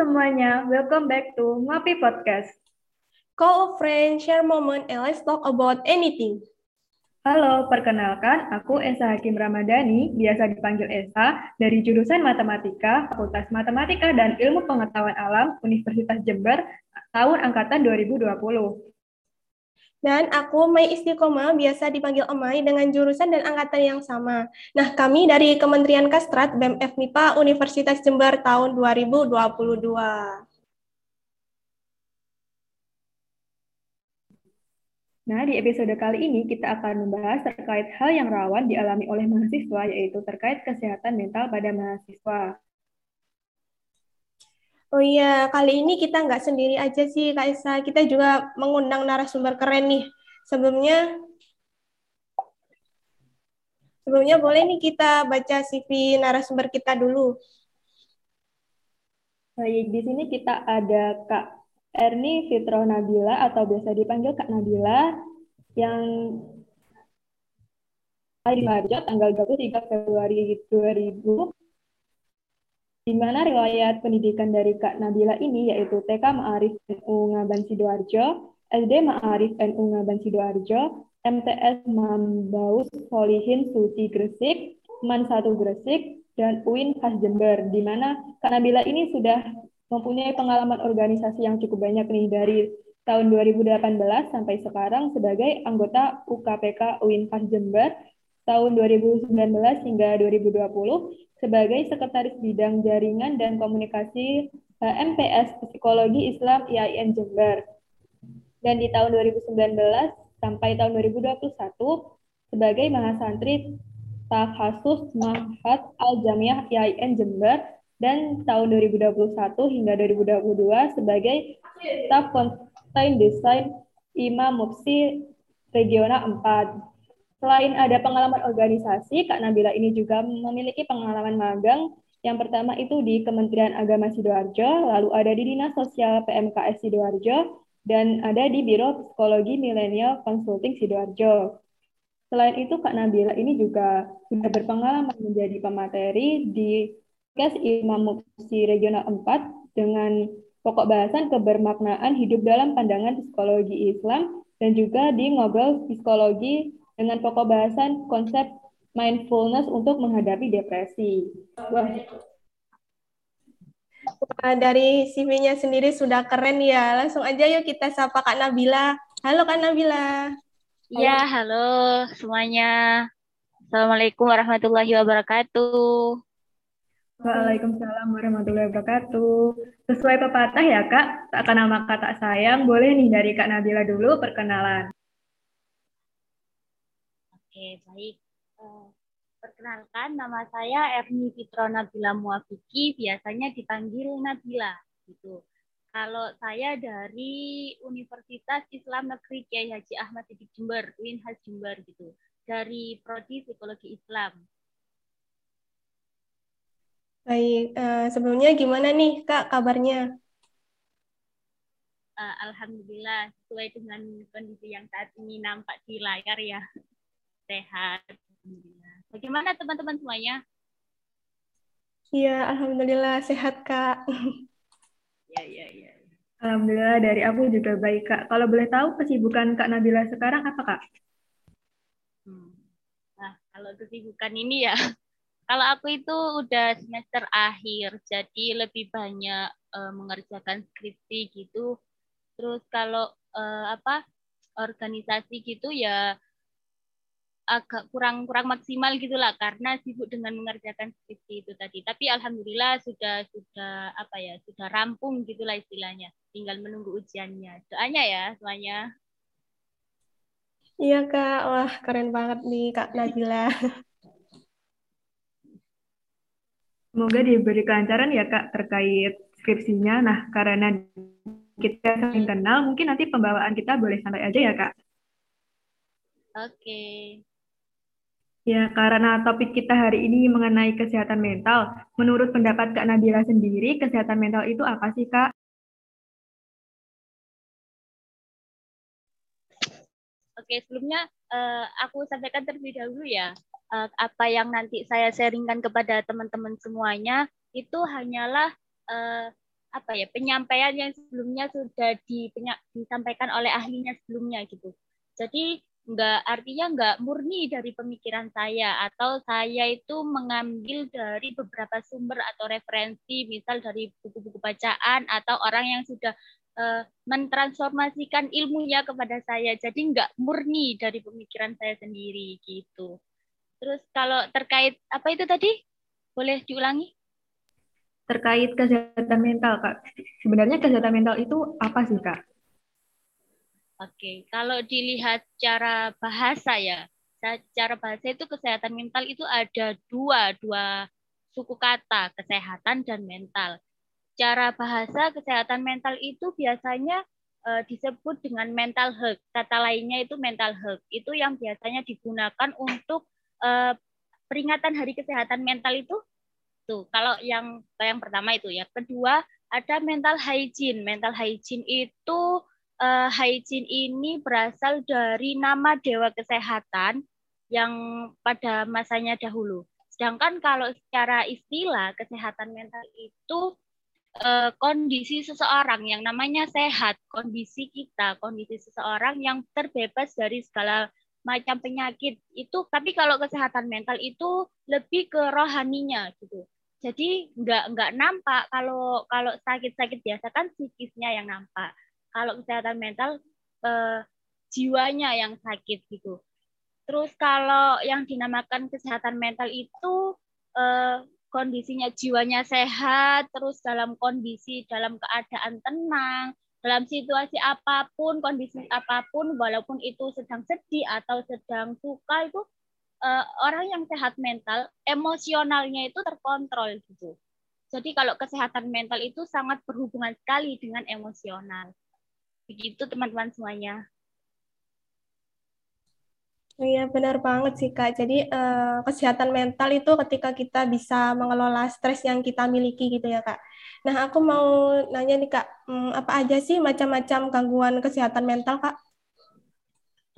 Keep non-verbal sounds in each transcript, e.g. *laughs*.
semuanya, welcome back to Mapi Podcast. Call a friend, share moment, and let's talk about anything. Halo, perkenalkan, aku Esa Hakim Ramadhani, biasa dipanggil Esa, dari jurusan Matematika, Fakultas Matematika dan Ilmu Pengetahuan Alam, Universitas Jember, tahun angkatan 2020. Dan aku Mai Istiqomah, biasa dipanggil Emai dengan jurusan dan angkatan yang sama. Nah, kami dari Kementerian Kastrat BMF MIPA Universitas Jember tahun 2022. Nah, di episode kali ini kita akan membahas terkait hal yang rawan dialami oleh mahasiswa, yaitu terkait kesehatan mental pada mahasiswa. Oh iya, kali ini kita nggak sendiri aja sih, Kak Isa. Kita juga mengundang narasumber keren nih. Sebelumnya, sebelumnya boleh nih kita baca CV narasumber kita dulu. Baik, di sini kita ada Kak Erni Fitro Nabila atau biasa dipanggil Kak Nabila yang lahir tanggal 23 Februari 2000 di mana riwayat pendidikan dari Kak Nabila ini yaitu TK Ma'arif NU Ngaban Sidoarjo, SD Ma'arif NU Ngaban Sidoarjo, MTS Mambaus Solihin Suci Gresik, MAN 1 Gresik, dan UIN Khas Jember, di mana Kak Nabila ini sudah mempunyai pengalaman organisasi yang cukup banyak nih dari tahun 2018 sampai sekarang sebagai anggota UKPK UIN Khas Jember tahun 2019 hingga 2020 sebagai Sekretaris Bidang Jaringan dan Komunikasi eh, MPS Psikologi Islam IAIN Jember. Dan di tahun 2019 sampai tahun 2021 sebagai Mahasantri Takhasus Mahat Al-Jamiah IAIN Jember dan tahun 2021 hingga 2022 sebagai Staf Konten Desain Imam Mufsi Regional 4 Selain ada pengalaman organisasi, Kak Nabila ini juga memiliki pengalaman magang. Yang pertama itu di Kementerian Agama Sidoarjo, lalu ada di Dinas Sosial PMKS Sidoarjo, dan ada di Biro Psikologi Milenial Consulting Sidoarjo. Selain itu, Kak Nabila ini juga sudah berpengalaman menjadi pemateri di Kes Imam Regional 4 dengan pokok bahasan kebermaknaan hidup dalam pandangan psikologi Islam dan juga di Ngobrol Psikologi dengan pokok bahasan konsep mindfulness untuk menghadapi depresi. Wah. Wah, dari CV-nya sendiri sudah keren ya. Langsung aja yuk kita sapa Kak Nabila. Halo Kak Nabila. Ya, halo semuanya. Assalamualaikum warahmatullahi wabarakatuh. Waalaikumsalam warahmatullahi wabarakatuh. Sesuai pepatah ya Kak, tak kenal maka tak sayang. Boleh nih dari Kak Nabila dulu perkenalan. Oke, baik. Uh, perkenalkan, nama saya Erni Fitro Nabila Muafiki, biasanya dipanggil Nabila. Gitu. Kalau saya dari Universitas Islam Negeri Kiai Haji Ahmad Siddiq Jember, UIN Has Jember gitu, dari Prodi Psikologi Islam. Baik, uh, sebelumnya gimana nih Kak kabarnya? Uh, Alhamdulillah sesuai dengan kondisi yang saat ini nampak di layar ya sehat. Bagaimana teman-teman semuanya? Iya, alhamdulillah sehat kak. Ya, ya, ya. Alhamdulillah dari aku juga baik kak. Kalau boleh tahu kesibukan kak Nabila sekarang apa kak? Hmm. Nah, kalau kesibukan ini ya, *laughs* kalau aku itu udah semester akhir, jadi lebih banyak uh, mengerjakan skripsi gitu. Terus kalau uh, apa organisasi gitu ya agak kurang kurang maksimal gitulah karena sibuk dengan mengerjakan skripsi itu tadi. Tapi alhamdulillah sudah sudah apa ya sudah rampung gitulah istilahnya. Tinggal menunggu ujiannya. Doanya ya semuanya. Iya kak, wah keren banget nih kak Nabila. Semoga diberi kelancaran ya kak terkait skripsinya. Nah karena kita saling kenal, mungkin nanti pembawaan kita boleh santai aja ya kak. Oke. Ya, karena topik kita hari ini mengenai kesehatan mental. Menurut pendapat Kak Nabila sendiri, kesehatan mental itu apa sih, Kak? Oke, sebelumnya uh, aku sampaikan terlebih dahulu ya, uh, apa yang nanti saya sharingkan kepada teman-teman semuanya itu hanyalah uh, apa ya penyampaian yang sebelumnya sudah di, disampaikan oleh ahlinya sebelumnya gitu. Jadi nggak artinya nggak murni dari pemikiran saya atau saya itu mengambil dari beberapa sumber atau referensi misal dari buku-buku bacaan atau orang yang sudah uh, mentransformasikan ilmunya kepada saya. Jadi nggak murni dari pemikiran saya sendiri gitu. Terus kalau terkait apa itu tadi? Boleh diulangi? Terkait kesehatan mental kak. Sebenarnya kesehatan mental itu apa sih kak Oke, kalau dilihat cara bahasa ya, cara bahasa itu kesehatan mental itu ada dua, dua suku kata, kesehatan dan mental. Cara bahasa kesehatan mental itu biasanya uh, disebut dengan mental health. Kata lainnya itu mental health. Itu yang biasanya digunakan untuk uh, peringatan Hari Kesehatan Mental itu. Tuh, kalau yang yang pertama itu ya. Kedua ada mental hygiene. Mental hygiene itu uh, hygiene ini berasal dari nama dewa kesehatan yang pada masanya dahulu. Sedangkan kalau secara istilah kesehatan mental itu uh, kondisi seseorang yang namanya sehat, kondisi kita, kondisi seseorang yang terbebas dari segala macam penyakit itu. Tapi kalau kesehatan mental itu lebih ke rohaninya gitu. Jadi nggak nggak nampak kalau kalau sakit-sakit biasa kan psikisnya yang nampak kalau kesehatan mental eh, jiwanya yang sakit gitu. Terus kalau yang dinamakan kesehatan mental itu eh, kondisinya jiwanya sehat, terus dalam kondisi dalam keadaan tenang, dalam situasi apa pun, kondisi apa pun, walaupun itu sedang sedih atau sedang suka itu eh, orang yang sehat mental, emosionalnya itu terkontrol gitu. Jadi kalau kesehatan mental itu sangat berhubungan sekali dengan emosional. Begitu teman-teman semuanya. Iya benar banget sih Kak. Jadi uh, kesehatan mental itu ketika kita bisa mengelola stres yang kita miliki gitu ya Kak. Nah aku mau nanya nih Kak, hmm, apa aja sih macam-macam gangguan kesehatan mental Kak?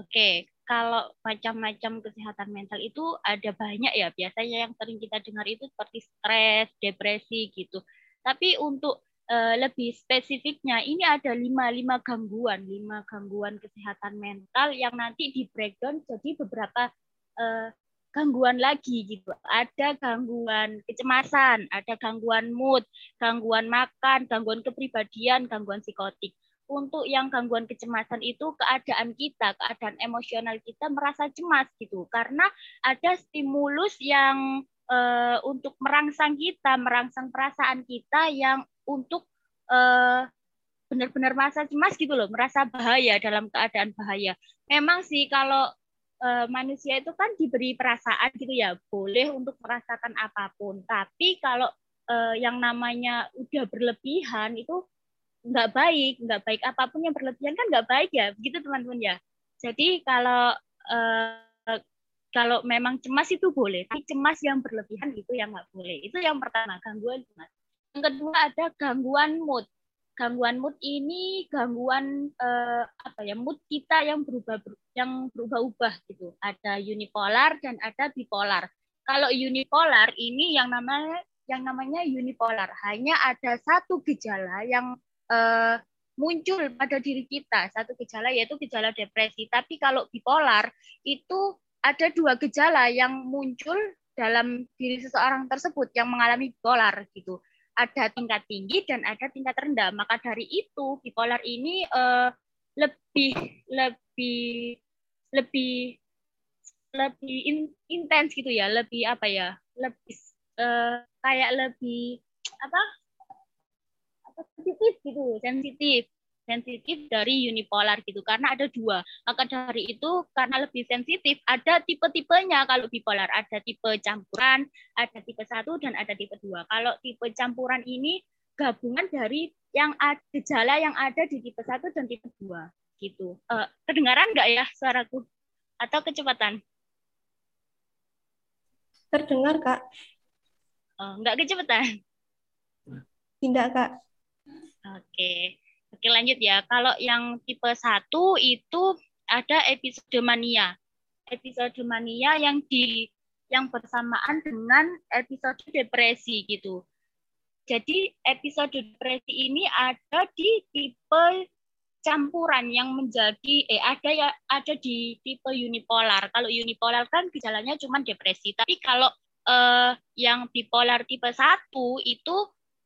Oke, kalau macam-macam kesehatan mental itu ada banyak ya. Biasanya yang sering kita dengar itu seperti stres, depresi gitu. Tapi untuk uh, lebih spesifiknya ini ada lima lima gangguan lima gangguan kesehatan mental yang nanti di breakdown jadi beberapa uh, gangguan lagi gitu ada gangguan kecemasan ada gangguan mood gangguan makan gangguan kepribadian gangguan psikotik untuk yang gangguan kecemasan itu keadaan kita, keadaan emosional kita merasa cemas gitu. Karena ada stimulus yang uh, untuk merangsang kita, merangsang perasaan kita yang untuk uh, benar-benar merasa cemas gitu loh, merasa bahaya dalam keadaan bahaya. Memang sih kalau uh, manusia itu kan diberi perasaan gitu ya, boleh untuk merasakan apa pun. Tapi kalau uh, yang namanya udah berlebihan itu nggak baik, nggak baik apa pun yang berlebihan kan nggak baik ya, begitu teman-teman ya. Jadi kalau uh, kalau memang cemas itu boleh, tapi cemas yang berlebihan itu yang nggak boleh. Itu yang pertama gangguan cemas. Yang kedua ada gangguan mood. Gangguan mood ini gangguan eh, apa ya mood kita yang berubah yang berubah-ubah gitu. Ada unipolar dan ada bipolar. Kalau unipolar ini yang namanya yang namanya unipolar hanya ada satu gejala yang eh, muncul pada diri kita satu gejala yaitu gejala depresi tapi kalau bipolar itu ada dua gejala yang muncul dalam diri seseorang tersebut yang mengalami bipolar gitu ada tingkat tinggi dan ada tingkat rendah. Maka dari itu bipolar ini uh, lebih lebih lebih lebih in, intens gitu ya, lebih apa ya, lebih uh, kayak lebih apa apa? Sensitif gitu, sensitif sensitif dari unipolar gitu. Karena ada dua. Maka dari itu karena lebih sensitif ada tipe-tipenya. Kalau bipolar ada tipe campuran ada tipe satu dan ada tipe dua. Kalau tipe campuran ini gabungan dari yang ada, gejala yang ada di tipe satu dan tipe dua gitu. Uh, kedengaran nggak ya suaraku? Atau kecepatan? Terdengar kak. Uh, nggak kecepatan? Tidak kak. Oke. okay. Oke lanjut ya. Kalau yang tipe satu itu ada episode mania. Episode mania yang di yang bersamaan dengan episode depresi gitu. jadi episode depresi ini ada di tipe campuran yang menjadi eh ada ya ada di tipe unipolar. Kalau unipolar kan gejalanya cuma depresi, tapi kalau eh, yang bipolar tipe 1 itu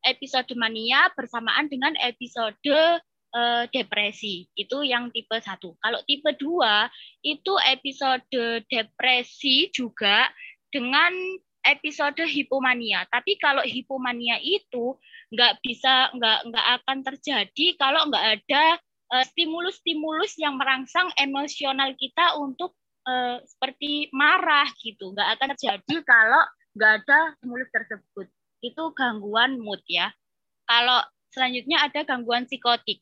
episode mania bersamaan dengan episode eh, depresi. Itu yang tipe 1. Kalau tipe 2 itu episode depresi juga dengan episode hipomania. Tapi kalau hipomania itu nggak bisa nggak nggak akan terjadi kalau nggak ada Eh, stimulus-stimulus uh, yang merangsang emosional kita untuk uh, seperti marah gitu. Nggak akan terjadi kalau nggak ada stimulus tersebut. Itu gangguan mood ya. Kalau selanjutnya ada gangguan psikotik.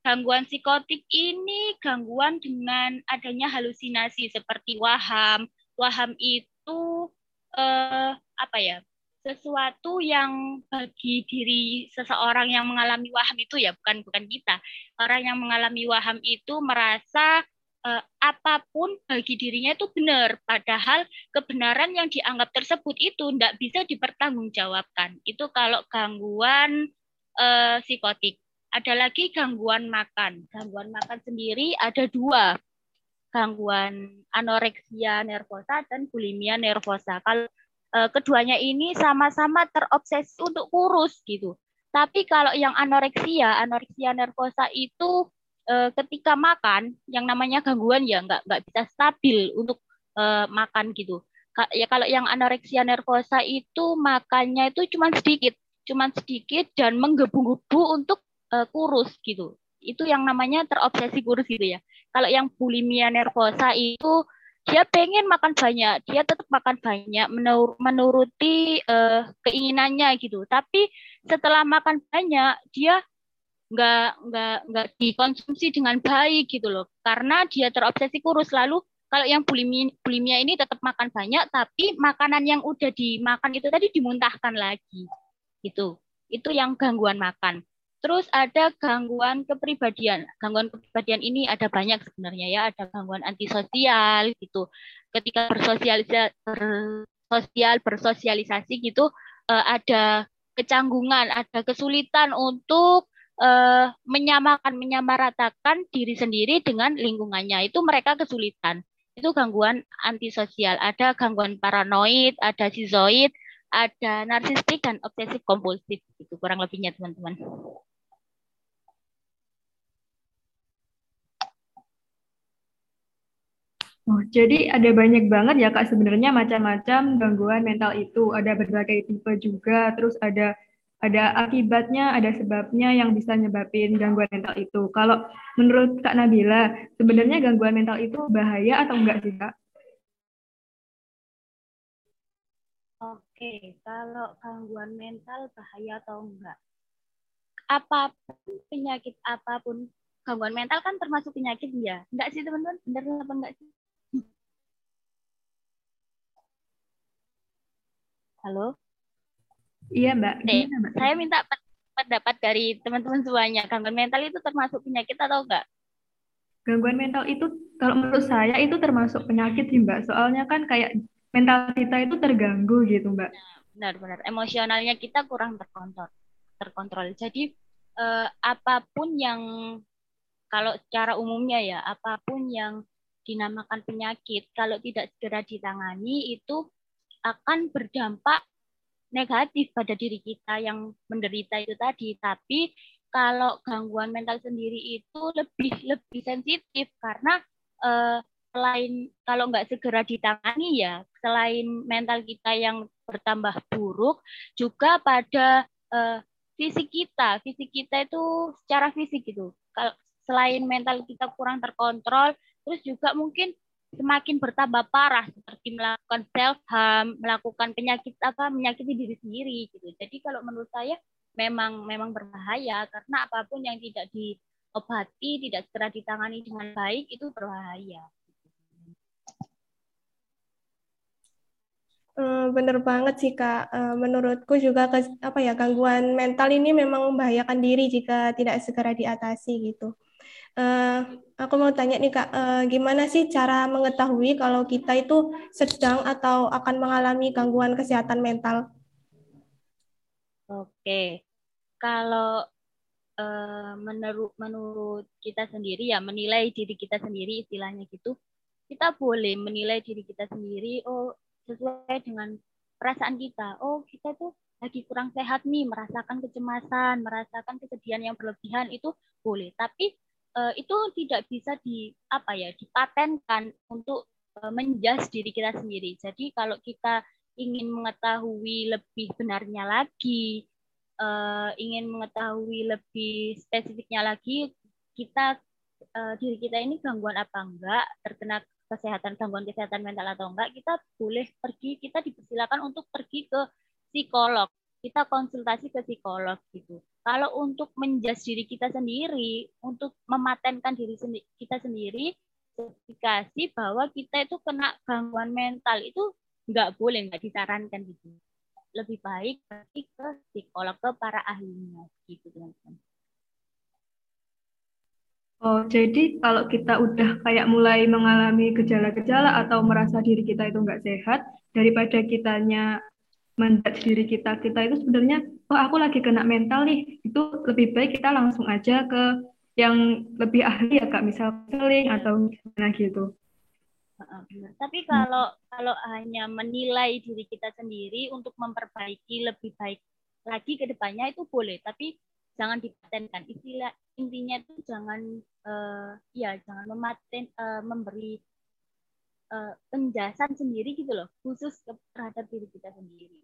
Gangguan psikotik ini gangguan dengan adanya halusinasi seperti waham. Waham itu eh, apa ya? sesuatu yang bagi diri seseorang yang mengalami waham itu ya bukan bukan kita orang yang mengalami waham itu merasa eh, apa pun bagi dirinya itu benar. Padahal kebenaran yang dianggap tersebut itu tidak bisa dipertanggungjawabkan. Itu kalau gangguan eh, psikotik. Ada lagi gangguan makan. Gangguan makan sendiri ada dua. Gangguan anoreksia nervosa dan bulimia nervosa. Kalau uh, keduanya ini sama-sama terobsesi untuk kurus gitu. Tapi kalau yang anoreksia, anoreksia nervosa itu uh, ketika makan, yang namanya gangguan ya nggak nggak bisa stabil untuk uh, makan gitu. Ya kalau yang anoreksia nervosa itu makannya itu cuma sedikit, cuma sedikit dan menggebu-gebu untuk uh, kurus gitu. Itu yang namanya terobsesi kurus gitu ya. Kalau yang bulimia nervosa itu dia pengen makan banyak, dia tetap makan banyak menur menuruti uh, keinginannya gitu. Tapi setelah makan banyak, dia nggak nggak nggak dikonsumsi dengan baik gitu loh, karena dia terobsesi kurus. Lalu kalau yang bulimia, bulimia ini tetap makan banyak, tapi makanan yang udah dimakan itu tadi dimuntahkan lagi, gitu. Itu yang gangguan makan. Terus ada gangguan kepribadian. Gangguan kepribadian ini ada banyak sebenarnya ya, ada gangguan antisosial gitu. Ketika bersosialisasi bersosial bersosialisasi gitu uh, ada kecanggungan, ada kesulitan untuk uh, menyamakan menyamaratakan diri sendiri dengan lingkungannya. Itu mereka kesulitan. Itu gangguan antisosial. Ada gangguan paranoid, ada sizoid, ada narsistik dan obsesif kompulsif itu kurang lebihnya teman-teman. Oh, jadi ada banyak banget ya Kak sebenarnya macam-macam gangguan mental itu. Ada berbagai tipe juga, terus ada ada akibatnya, ada sebabnya yang bisa nyebabin gangguan mental itu. Kalau menurut Kak Nabila, sebenarnya gangguan mental itu bahaya atau enggak sih Kak? Oke, kalau gangguan mental bahaya atau enggak? Apa pun penyakit apa pun, gangguan mental kan termasuk penyakit ya. Enggak sih teman-teman? Benar apa enggak sih? Halo? Iya, Mbak. Gimana, Mbak? Saya minta pendapat dari teman-teman semuanya. Gangguan mental itu termasuk penyakit atau enggak? Gangguan mental itu, kalau menurut saya itu termasuk penyakit sih, Mbak. Soalnya kan kayak mental kita itu terganggu gitu, Mbak. Benar-benar. Emosionalnya kita kurang terkontrol. Terkontrol. Jadi, eh, apa pun yang, kalau secara umumnya ya, apa pun yang dinamakan penyakit, kalau tidak segera ditangani, itu akan berdampak negatif pada diri kita yang menderita itu tadi. Tapi kalau gangguan mental sendiri itu lebih lebih sensitif karena eh, selain kalau nggak segera ditangani ya, selain mental kita yang bertambah buruk, juga pada eh, fisik kita, fisik kita itu secara fisik gitu. Kalau selain mental kita kurang terkontrol, terus juga mungkin semakin bertambah parah seperti melakukan self harm, melakukan penyakit apa menyakiti diri sendiri gitu. Jadi kalau menurut saya memang memang berbahaya karena apa pun yang tidak diobati, tidak segera ditangani dengan baik itu berbahaya. Eh, bener banget sih kak. Eh, menurutku juga apa ya gangguan mental ini memang membahayakan diri jika tidak segera diatasi gitu. Uh, aku mau tanya nih Kak, uh, gimana sih cara mengetahui kalau kita itu sedang atau akan mengalami gangguan kesehatan mental? Oke, kalau uh, menurut menurut kita sendiri ya menilai diri kita sendiri istilahnya gitu, kita boleh menilai diri kita sendiri. Oh sesuai dengan perasaan kita. Oh kita tuh lagi kurang sehat nih, merasakan kecemasan, merasakan kesedihan yang berlebihan itu boleh. Tapi uh, itu tidak bisa di apa ya dipatenkan untuk uh, menjas diri kita sendiri. Jadi kalau kita ingin mengetahui lebih benarnya lagi, uh, ingin mengetahui lebih spesifiknya lagi, kita uh, diri kita ini gangguan apa enggak, terkena kesehatan gangguan kesehatan mental atau enggak, kita boleh pergi, kita dipersilakan untuk pergi ke psikolog. Kita konsultasi ke psikolog gitu. Kalau untuk menjas diri kita sendiri, untuk mematenkan diri kita sendiri, sertifikasi bahwa kita itu kena gangguan mental itu nggak boleh, nggak disarankan gitu. Lebih baik pergi ke psikolog, ke para ahlinya gitu teman-teman. Oh, jadi kalau kita udah kayak mulai mengalami gejala-gejala atau merasa diri kita itu nggak sehat, daripada kitanya menjudge diri kita, kita itu sebenarnya, oh aku lagi kena mental nih, itu lebih baik kita langsung aja ke yang lebih ahli ya kak, misal seling atau gimana gitu. Tapi kalau kalau hanya menilai diri kita sendiri untuk memperbaiki lebih baik lagi ke depannya itu boleh, tapi jangan dipatenkan. Istilah intinya itu jangan uh, ya jangan mematen uh, memberi uh, penjelasan sendiri gitu loh, khusus terhadap diri kita sendiri.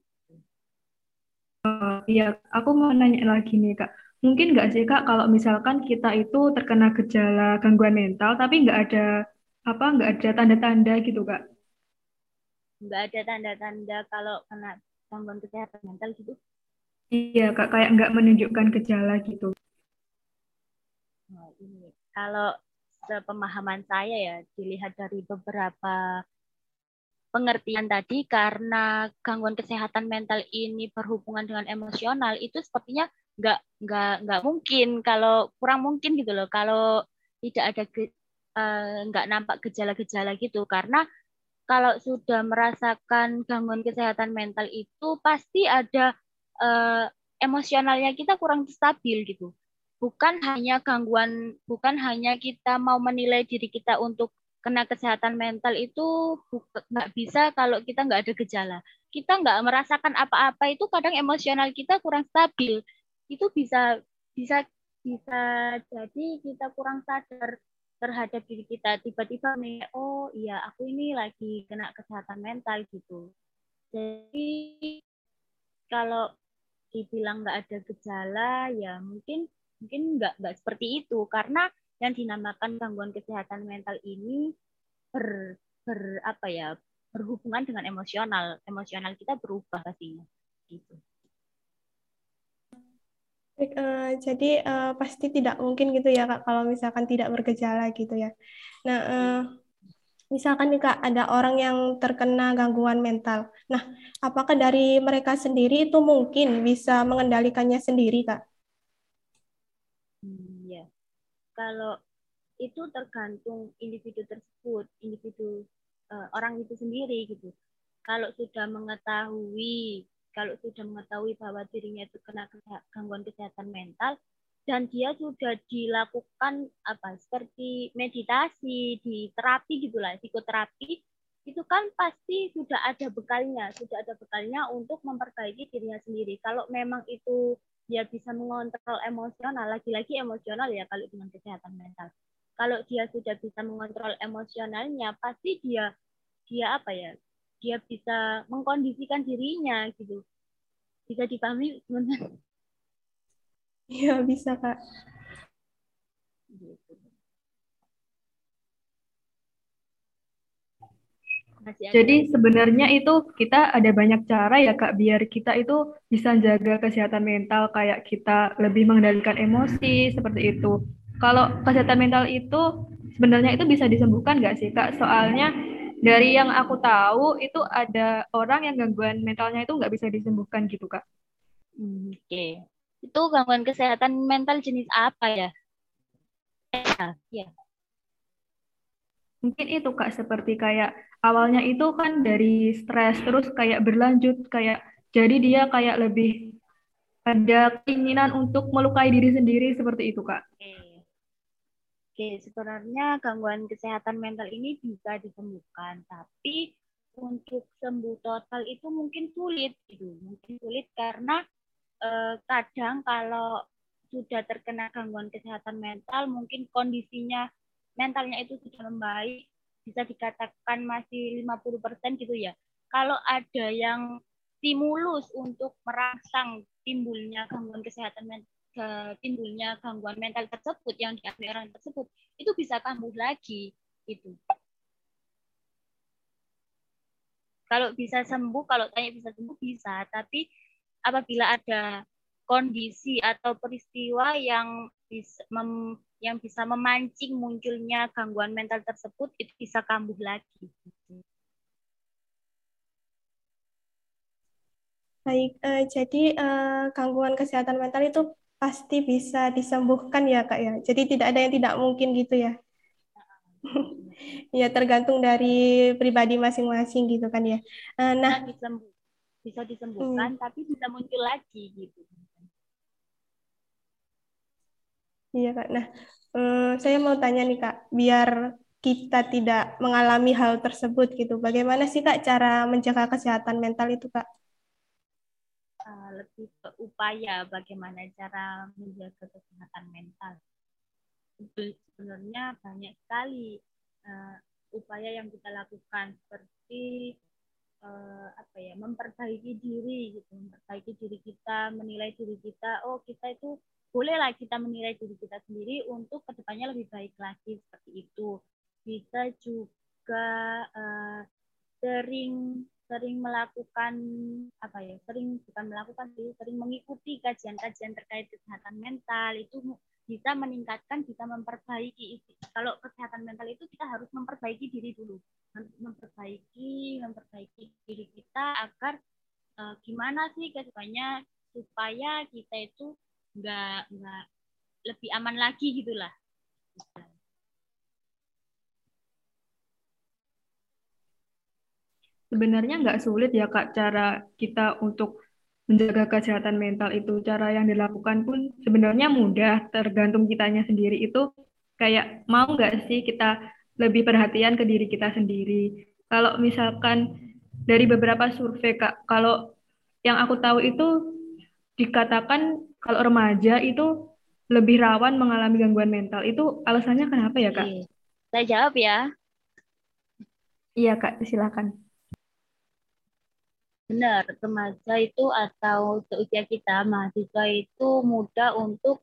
Uh, iya, aku mau nanya lagi nih kak. Mungkin nggak sih kak kalau misalkan kita itu terkena gejala gangguan mental tapi nggak ada apa nggak ada tanda-tanda gitu kak? Nggak ada tanda-tanda kalau kena gangguan kesehatan mental gitu? Iya kak, kayak nggak menunjukkan gejala gitu. Nah, ini kalau sepemahaman saya ya dilihat dari beberapa pengertian tadi karena gangguan kesehatan mental ini berhubungan dengan emosional itu sepertinya nggak nggak nggak mungkin. Kalau kurang mungkin gitu loh kalau tidak ada Eh, nggak nampak gejala-gejala gitu. Karena kalau sudah merasakan gangguan kesehatan mental itu pasti ada uh, emosionalnya kita kurang stabil gitu. Bukan hanya gangguan bukan hanya kita mau menilai diri kita untuk kena kesehatan mental itu nggak bisa kalau kita nggak ada gejala. Kita nggak merasakan apa-apa itu kadang emosional kita kurang stabil. Itu bisa bisa bisa jadi kita kurang sadar terhadap diri kita. Tiba-tiba oh iya aku ini lagi kena kesehatan mental gitu. Jadi kalau dibilang nggak ada gejala ya mungkin mungkin nggak nggak seperti itu. Karena yang dinamakan gangguan kesehatan mental ini ber, ber apa ya berhubungan dengan emosional emosional kita berubah pastinya gitu Uh, jadi uh, pasti tidak mungkin gitu ya kak kalau misalkan tidak bergejala gitu ya. Nah uh, misalkan nih kak ada orang yang terkena gangguan mental. Nah apakah dari mereka sendiri itu mungkin bisa mengendalikannya sendiri kak? Hmm, ya kalau itu tergantung individu tersebut, individu uh, orang itu sendiri gitu. Kalau sudah mengetahui kalau sudah mengetahui bahwa dirinya itu kena gangguan kesehatan mental dan dia sudah dilakukan apa seperti meditasi di terapi gitulah psikoterapi itu kan pasti sudah ada bekalnya sudah ada bekalnya untuk memperbaiki dirinya sendiri kalau memang itu dia bisa mengontrol emosional. Lagi-lagi emosional ya kalau dengan kesehatan mental. Kalau dia sudah bisa mengontrol emosionalnya pasti dia dia apa ya dia bisa mengkondisikan dirinya gitu. Bisa dipahami? Teman-teman *laughs* iya bisa kak Jadi sebenarnya itu kita ada banyak cara ya Kak biar kita itu bisa jaga kesehatan mental kayak kita lebih mengendalikan emosi seperti itu. Kalau kesehatan mental itu sebenarnya itu bisa disembuhkan nggak sih Kak? Soalnya dari yang aku tahu itu ada orang yang gangguan mentalnya itu nggak bisa disembuhkan gitu kak. Hmm, Oke, okay. itu gangguan kesehatan mental jenis apa ya? Ya. Mungkin itu kak seperti kayak awalnya itu kan dari stres terus kayak berlanjut kayak jadi dia kayak lebih ada keinginan untuk melukai diri sendiri seperti itu, Kak? Oke. Oke, sebenarnya gangguan kesehatan mental ini bisa disembuhkan, tapi untuk sembuh total itu mungkin sulit gitu. Mungkin sulit karena eh, kadang kalau sudah terkena gangguan kesehatan mental, mungkin kondisinya mentalnya itu sudah membaik, bisa dikatakan masih 50% gitu ya. Kalau ada yang stimulus untuk merangsang timbulnya gangguan kesehatan mental timbulnya gangguan mental tersebut yang dialami orang tersebut itu bisa kambuh lagi itu kalau bisa sembuh kalau tanya bisa sembuh bisa tapi apabila ada kondisi atau peristiwa yang bisa mem, yang bisa memancing munculnya gangguan mental tersebut itu bisa kambuh lagi Baik, uh, jadi uh, gangguan kesehatan mental itu pasti bisa disembuhkan ya kak ya. Jadi tidak ada yang tidak mungkin gitu ya. *laughs* ya tergantung dari pribadi masing-masing gitu kan ya. Uh, nah, disembuh, bisa disembuhkan hmm. tapi bisa muncul lagi gitu. Iya kak. Nah, um, saya mau tanya nih kak, biar kita tidak mengalami hal tersebut gitu. Bagaimana sih kak cara menjaga kesehatan mental itu kak? uh, lebih ke upaya bagaimana cara menjaga kesehatan mental. Sebenarnya banyak sekali uh, upaya yang kita lakukan seperti uh, apa ya memperbaiki diri gitu, memperbaiki diri kita, menilai diri kita. Oh kita itu bolehlah kita menilai diri kita sendiri untuk ke depannya lebih baik lagi seperti itu. Bisa juga uh, sering sering melakukan apa ya sering bukan melakukan sih sering mengikuti kajian-kajian terkait kesehatan mental itu bisa meningkatkan bisa memperbaiki kalau kesehatan mental itu kita harus memperbaiki diri dulu memperbaiki memperbaiki diri kita agar uh, gimana sih ke depannya supaya kita itu nggak nggak lebih aman lagi gitulah sebenarnya nggak sulit ya Kak cara kita untuk menjaga kesehatan mental itu. Cara yang dilakukan pun sebenarnya mudah, tergantung kitanya sendiri itu kayak mau nggak sih kita lebih perhatian ke diri kita sendiri. Kalau misalkan dari beberapa survei Kak, kalau yang aku tahu itu dikatakan kalau remaja itu lebih rawan mengalami gangguan mental. Itu alasannya kenapa ya, Kak? Saya jawab ya. Iya, Kak, silakan. Benar, remaja itu atau seusia kita, mahasiswa itu mudah untuk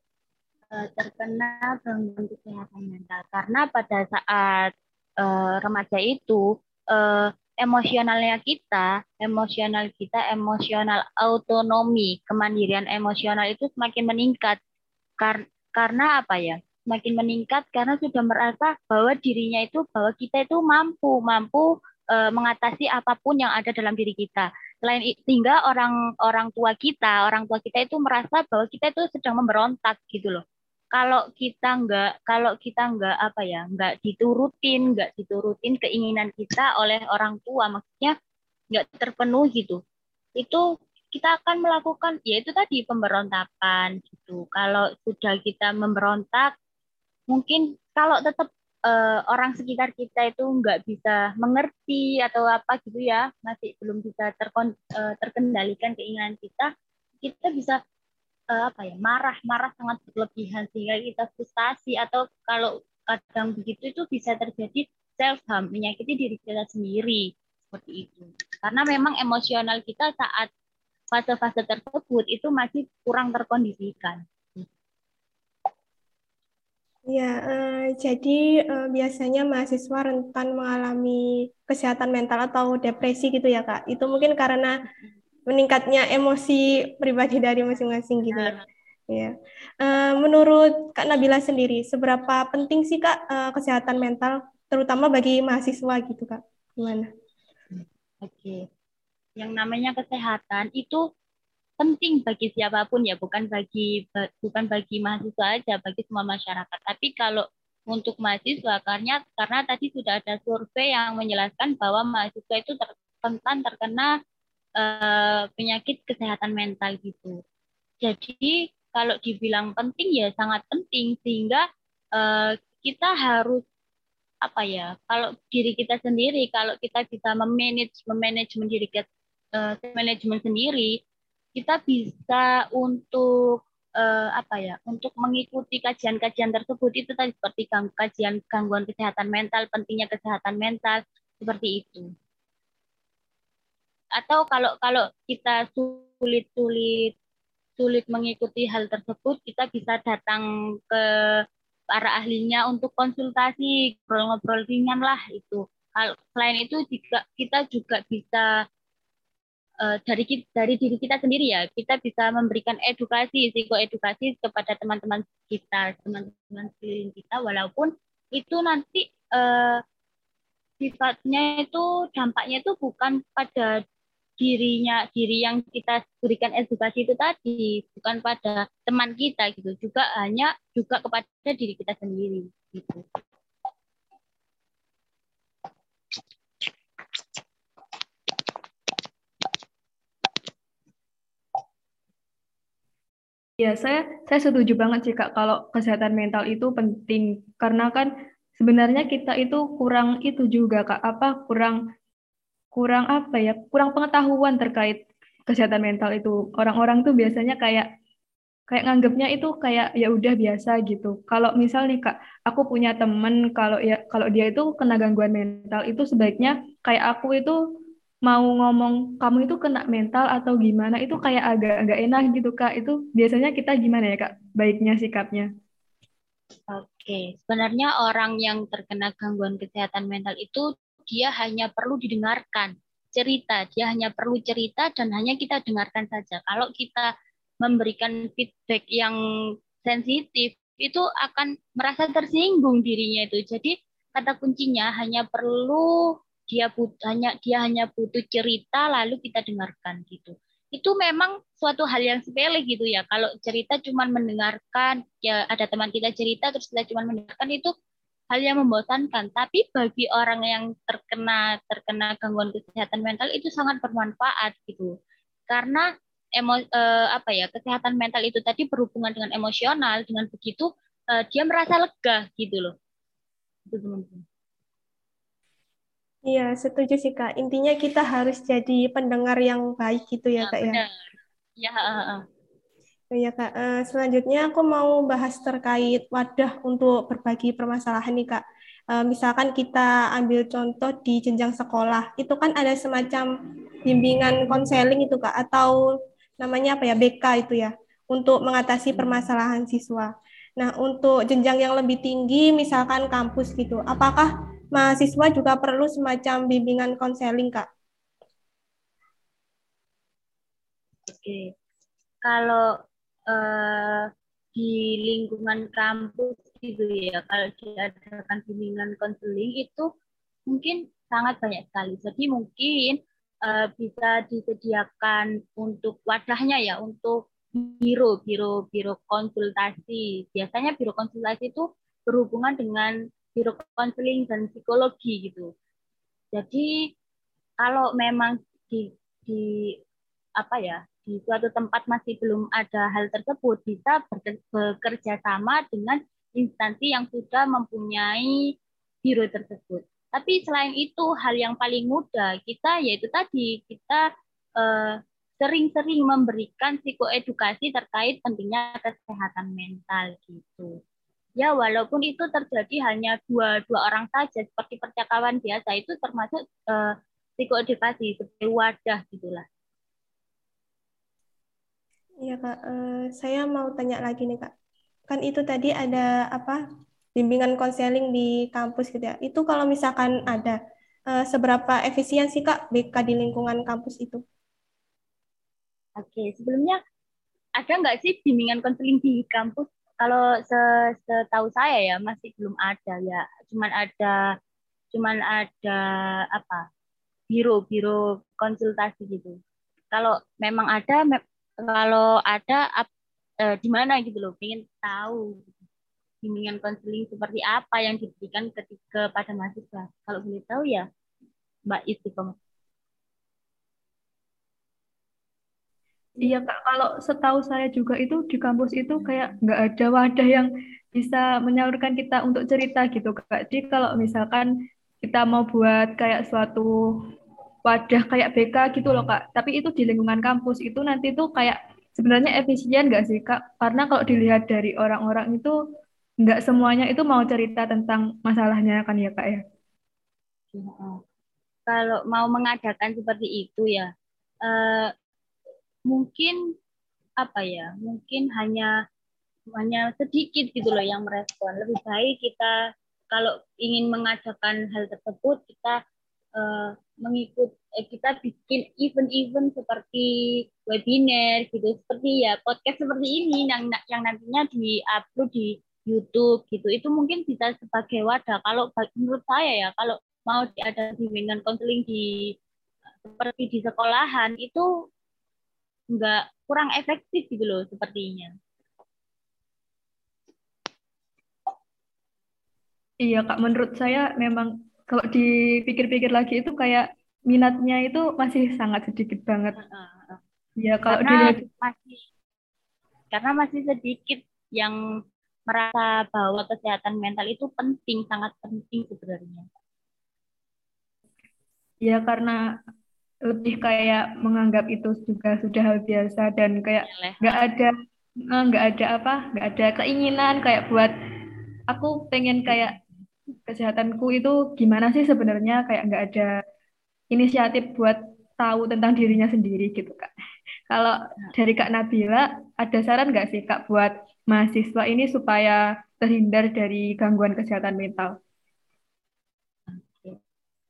uh, terkena gangguan kesehatan mental. Karena pada saat uh, remaja itu, uh, emosionalnya kita, emosional kita, emosional autonomi, kemandirian emosional itu semakin meningkat. Kar karena apa ya? Semakin meningkat karena sudah merasa bahwa dirinya itu, bahwa kita itu mampu, mampu mengatasi apa pun yang ada dalam diri kita Selain sehingga orang orang tua kita, orang tua kita itu merasa bahwa kita itu sedang memberontak gitu loh. Kalau kita enggak, kalau kita enggak apa ya, enggak diturutin, enggak diturutin keinginan kita oleh orang tua, maksudnya enggak terpenuhi gitu. Itu kita akan melakukan ya itu tadi pemberontakan gitu. Kalau sudah kita memberontak, mungkin kalau tetap uh, orang sekitar kita itu nggak bisa mengerti atau apa gitu ya masih belum bisa terkon, uh, terkendalikan keinginan kita kita bisa uh, apa ya marah marah sangat berlebihan sehingga kita frustasi atau kalau kadang begitu itu bisa terjadi self harm menyakiti diri kita sendiri seperti itu. Karena memang emosional kita saat fase-fase tersebut itu masih kurang terkondisikan. Ya, uh, jadi uh, biasanya mahasiswa rentan mengalami kesehatan mental atau depresi gitu ya, Kak. Itu mungkin karena meningkatnya emosi pribadi dari masing-masing gitu ya. Ya. Uh, menurut Kak Nabila sendiri, seberapa penting sih Kak uh, kesehatan mental, terutama bagi mahasiswa gitu, Kak? Gimana? Oke. Yang namanya kesehatan itu penting bagi siapa pun ya bukan bagi bukan bagi mahasiswa aja bagi semua masyarakat tapi kalau untuk mahasiswa karena karena tadi sudah ada survei yang menjelaskan bahwa mahasiswa itu rentan terkena uh, penyakit kesehatan mental gitu. Jadi kalau dibilang penting ya sangat penting. Sehingga uh, kita harus apa ya kalau diri kita sendiri kalau kita bisa memanage memanage diri kita uh, manajemen sendiri kita bisa untuk uh, apa ya untuk mengikuti kajian-kajian tersebut. Itu tadi seperti kajian gangguan kesehatan mental pentingnya kesehatan mental seperti itu atau kalau kalau kita sulit-sulit sulit mengikuti hal tersebut, kita bisa datang ke para ahlinya untuk konsultasi, ngobrol-ngobrol ringan lah itu. Selain itu juga kita juga bisa uh, dari dari diri kita sendiri ya, kita bisa memberikan edukasi, psikoedukasi kepada teman-teman kita, teman-teman sekeliling kita, walaupun itu nanti uh, sifatnya itu dampaknya itu bukan pada dirinya diri yang kita berikan edukasi itu tadi bukan pada teman kita gitu juga hanya juga kepada diri kita sendiri gitu. Ya, saya saya setuju banget sih Kak kalau kesehatan mental itu penting karena kan sebenarnya kita itu kurang itu juga Kak, apa kurang kurang apa ya kurang pengetahuan terkait kesehatan mental itu. Orang-orang tuh biasanya kayak kayak nganggapnya itu kayak ya udah biasa gitu. Kalau misal nih kak aku punya temen kalau ya kalau dia itu kena gangguan mental itu sebaiknya kayak aku itu mau ngomong kamu itu kena mental atau gimana? Itu kayak agak agak enak gitu kak. Itu biasanya kita gimana ya kak baiknya sikapnya? Oke, sebenarnya orang yang terkena gangguan kesehatan mental itu dia hanya perlu didengarkan cerita, dia hanya perlu cerita dan hanya kita dengarkan saja. Kalau kita memberikan feedback yang sensitif, itu akan merasa tersinggung dirinya itu. Jadi kata kuncinya hanya perlu dia but, hanya dia hanya butuh cerita lalu kita dengarkan gitu. Itu memang suatu hal yang sepele gitu ya. Kalau cerita cuma mendengarkan, ya ada teman kita cerita terus kita cuma mendengarkan itu hal yang membosankan. Tapi bagi orang yang terkena terkena gangguan kesehatan mental itu sangat bermanfaat gitu. Karena emo, eh, apa ya kesehatan mental itu tadi berhubungan dengan emosional. Dengan begitu eh, dia merasa lega gitu loh. Itu teman-teman. Iya, setuju sih Kak. Intinya kita harus jadi pendengar yang baik gitu ya, ya Kak benar. ya. Ya, Ya Kak, uh, selanjutnya aku mau bahas terkait wadah untuk berbagi permasalahan nih Kak. Uh, misalkan kita ambil contoh di jenjang sekolah, itu kan ada semacam bimbingan konseling itu Kak, atau namanya apa ya, BK itu ya, untuk mengatasi permasalahan siswa. Nah, untuk jenjang yang lebih tinggi, misalkan kampus gitu, apakah mahasiswa juga perlu semacam bimbingan konseling Kak? Oke, kalau uh, di lingkungan kampus gitu ya. Kalau diadakan bimbingan konseling itu mungkin sangat banyak sekali. Jadi mungkin uh, bisa disediakan untuk wadahnya ya untuk biro biro biro konsultasi. Biasanya biro konsultasi itu berhubungan dengan biro konseling dan psikologi gitu. Jadi kalau memang di di apa ya di suatu tempat masih belum ada hal tersebut bisa bekerja sama dengan instansi yang sudah mempunyai biro tersebut. Tapi selain itu hal yang paling mudah kita yaitu tadi kita eh, sering-sering memberikan psikoedukasi terkait pentingnya kesehatan mental gitu. Ya walaupun itu terjadi hanya dua dua orang saja seperti percakapan biasa itu termasuk uh, psikoedukasi sebagai wadah gitulah. Iya Kak, uh, saya mau tanya lagi nih Kak. Kan itu tadi ada apa bimbingan konseling di kampus gitu ya. Itu kalau misalkan ada, uh, seberapa efisien sih Kak BK di lingkungan kampus itu? Oke, sebelumnya ada nggak sih bimbingan konseling di kampus? Kalau setahu saya ya masih belum ada ya. Cuman ada cuman ada apa? Biro-biro konsultasi gitu. Kalau memang ada kalau ada uh, di mana gitu loh, pengen tahu bimbingan konseling seperti apa yang diberikan ketika pada mahasiswa. Kalau boleh tahu ya, Mbak Istiqomah. Iya kak, kalau setahu saya juga itu di kampus itu kayak nggak ada wadah yang bisa menyalurkan kita untuk cerita gitu kak. Jadi kalau misalkan kita mau buat kayak suatu wadah kayak BK gitu loh kak, tapi itu di lingkungan kampus itu nanti tuh kayak sebenarnya efisien nggak sih kak? Karena kalau dilihat dari orang-orang itu nggak semuanya itu mau cerita tentang masalahnya kan ya kak ya. Kalau mau mengadakan seperti itu ya, eh, mungkin apa ya? Mungkin hanya hanya sedikit gitu loh yang merespon. Lebih baik kita kalau ingin mengadakan hal tersebut kita uh, mengikut eh, kita bikin event-event seperti webinar gitu. Seperti ya podcast seperti ini yang yang nantinya di-upload di YouTube gitu. Itu mungkin bisa sebagai wadah. Kalau menurut saya ya kalau mau ada bimbingan konseling di seperti di sekolahan itu enggak kurang efektif gitu loh sepertinya. Iya kak, menurut saya memang kalau dipikir-pikir lagi itu kayak minatnya itu masih sangat sedikit banget. Iya kalau karena dilihat masih karena masih sedikit yang merasa bahwa kesehatan mental itu penting, sangat penting sebenarnya. Ya karena lebih kayak menganggap itu juga sudah hal biasa dan kayak nggak ada eh, nggak ada apa nggak ada keinginan kayak buat aku pengen kayak kesehatanku itu gimana sih sebenarnya kayak nggak ada inisiatif buat tahu tentang dirinya sendiri gitu kak. *laughs* Kalau dari Kak Nabila, ada saran nggak sih Kak buat mahasiswa ini supaya terhindar dari gangguan kesehatan mental?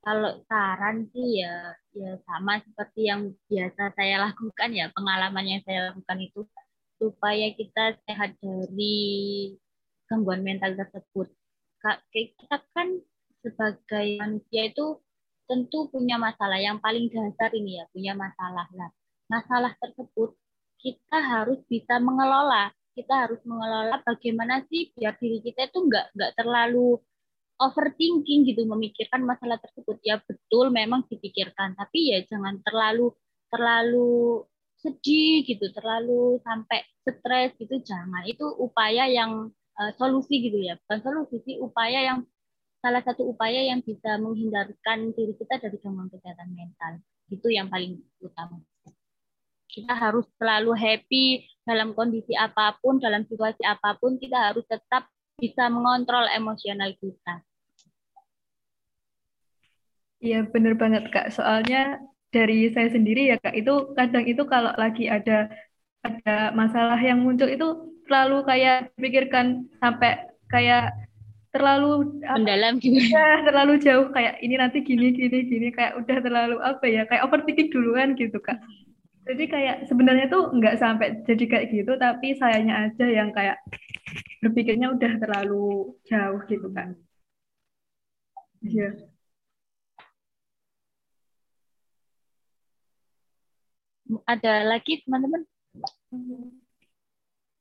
Kalau saran sih ya, ya sama seperti yang biasa saya lakukan ya, pengalaman yang saya lakukan itu supaya kita sehat dari gangguan mental tersebut. Kita kan sebagai manusia itu tentu punya masalah yang paling dasar ini ya, punya masalah lah masalah tersebut, kita harus bisa mengelola. Kita harus mengelola bagaimana sih biar diri kita itu nggak nggak terlalu overthinking gitu memikirkan masalah tersebut. Ya betul memang dipikirkan, tapi ya jangan terlalu terlalu sedih gitu, terlalu sampai stres gitu jangan. Itu upaya yang uh, solusi gitu ya, bukan solusi sih upaya yang salah satu upaya yang bisa menghindarkan diri kita dari gangguan kesehatan mental. Itu yang paling utama kita harus selalu happy dalam kondisi apa pun, dalam situasi apa pun, kita harus tetap bisa mengontrol emosional kita. Iya benar banget Kak. Soalnya dari saya sendiri ya Kak, itu kadang itu kalau lagi ada ada masalah yang muncul itu selalu kayak pikirkan sampai kayak terlalu mendalam gitu. Ya, terlalu jauh kayak ini nanti gini gini gini kayak udah terlalu apa ya kayak overthinking duluan gitu Kak. Jadi kayak sebenarnya tuh nggak sampai jadi kayak gitu, tapi sayanya aja yang kayak berpikirnya udah terlalu jauh gitu kan. Iya. Ada lagi teman-teman?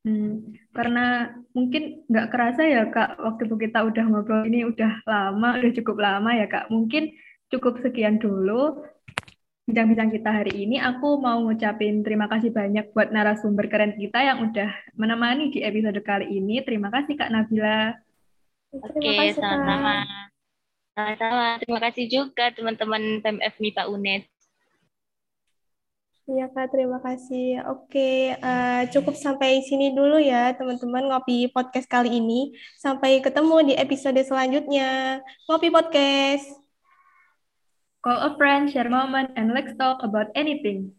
Hmm, karena mungkin nggak kerasa ya Kak, waktu kita udah ngobrol ini udah lama, udah cukup lama ya Kak. Mungkin cukup sekian dulu bincang-bincang kita hari ini. Aku mau ngucapin terima kasih banyak buat narasumber keren kita yang udah menemani di episode kali ini. Terima kasih Kak Nabila. Oke, sama-sama. Sama-sama. Terima kasih juga teman-teman PMF MIPA UNED. Iya Kak, terima kasih. Oke, uh, cukup sampai sini dulu ya teman-teman ngopi podcast kali ini. Sampai ketemu di episode selanjutnya. Ngopi podcast. Call a friend, share moment, and let's talk about anything.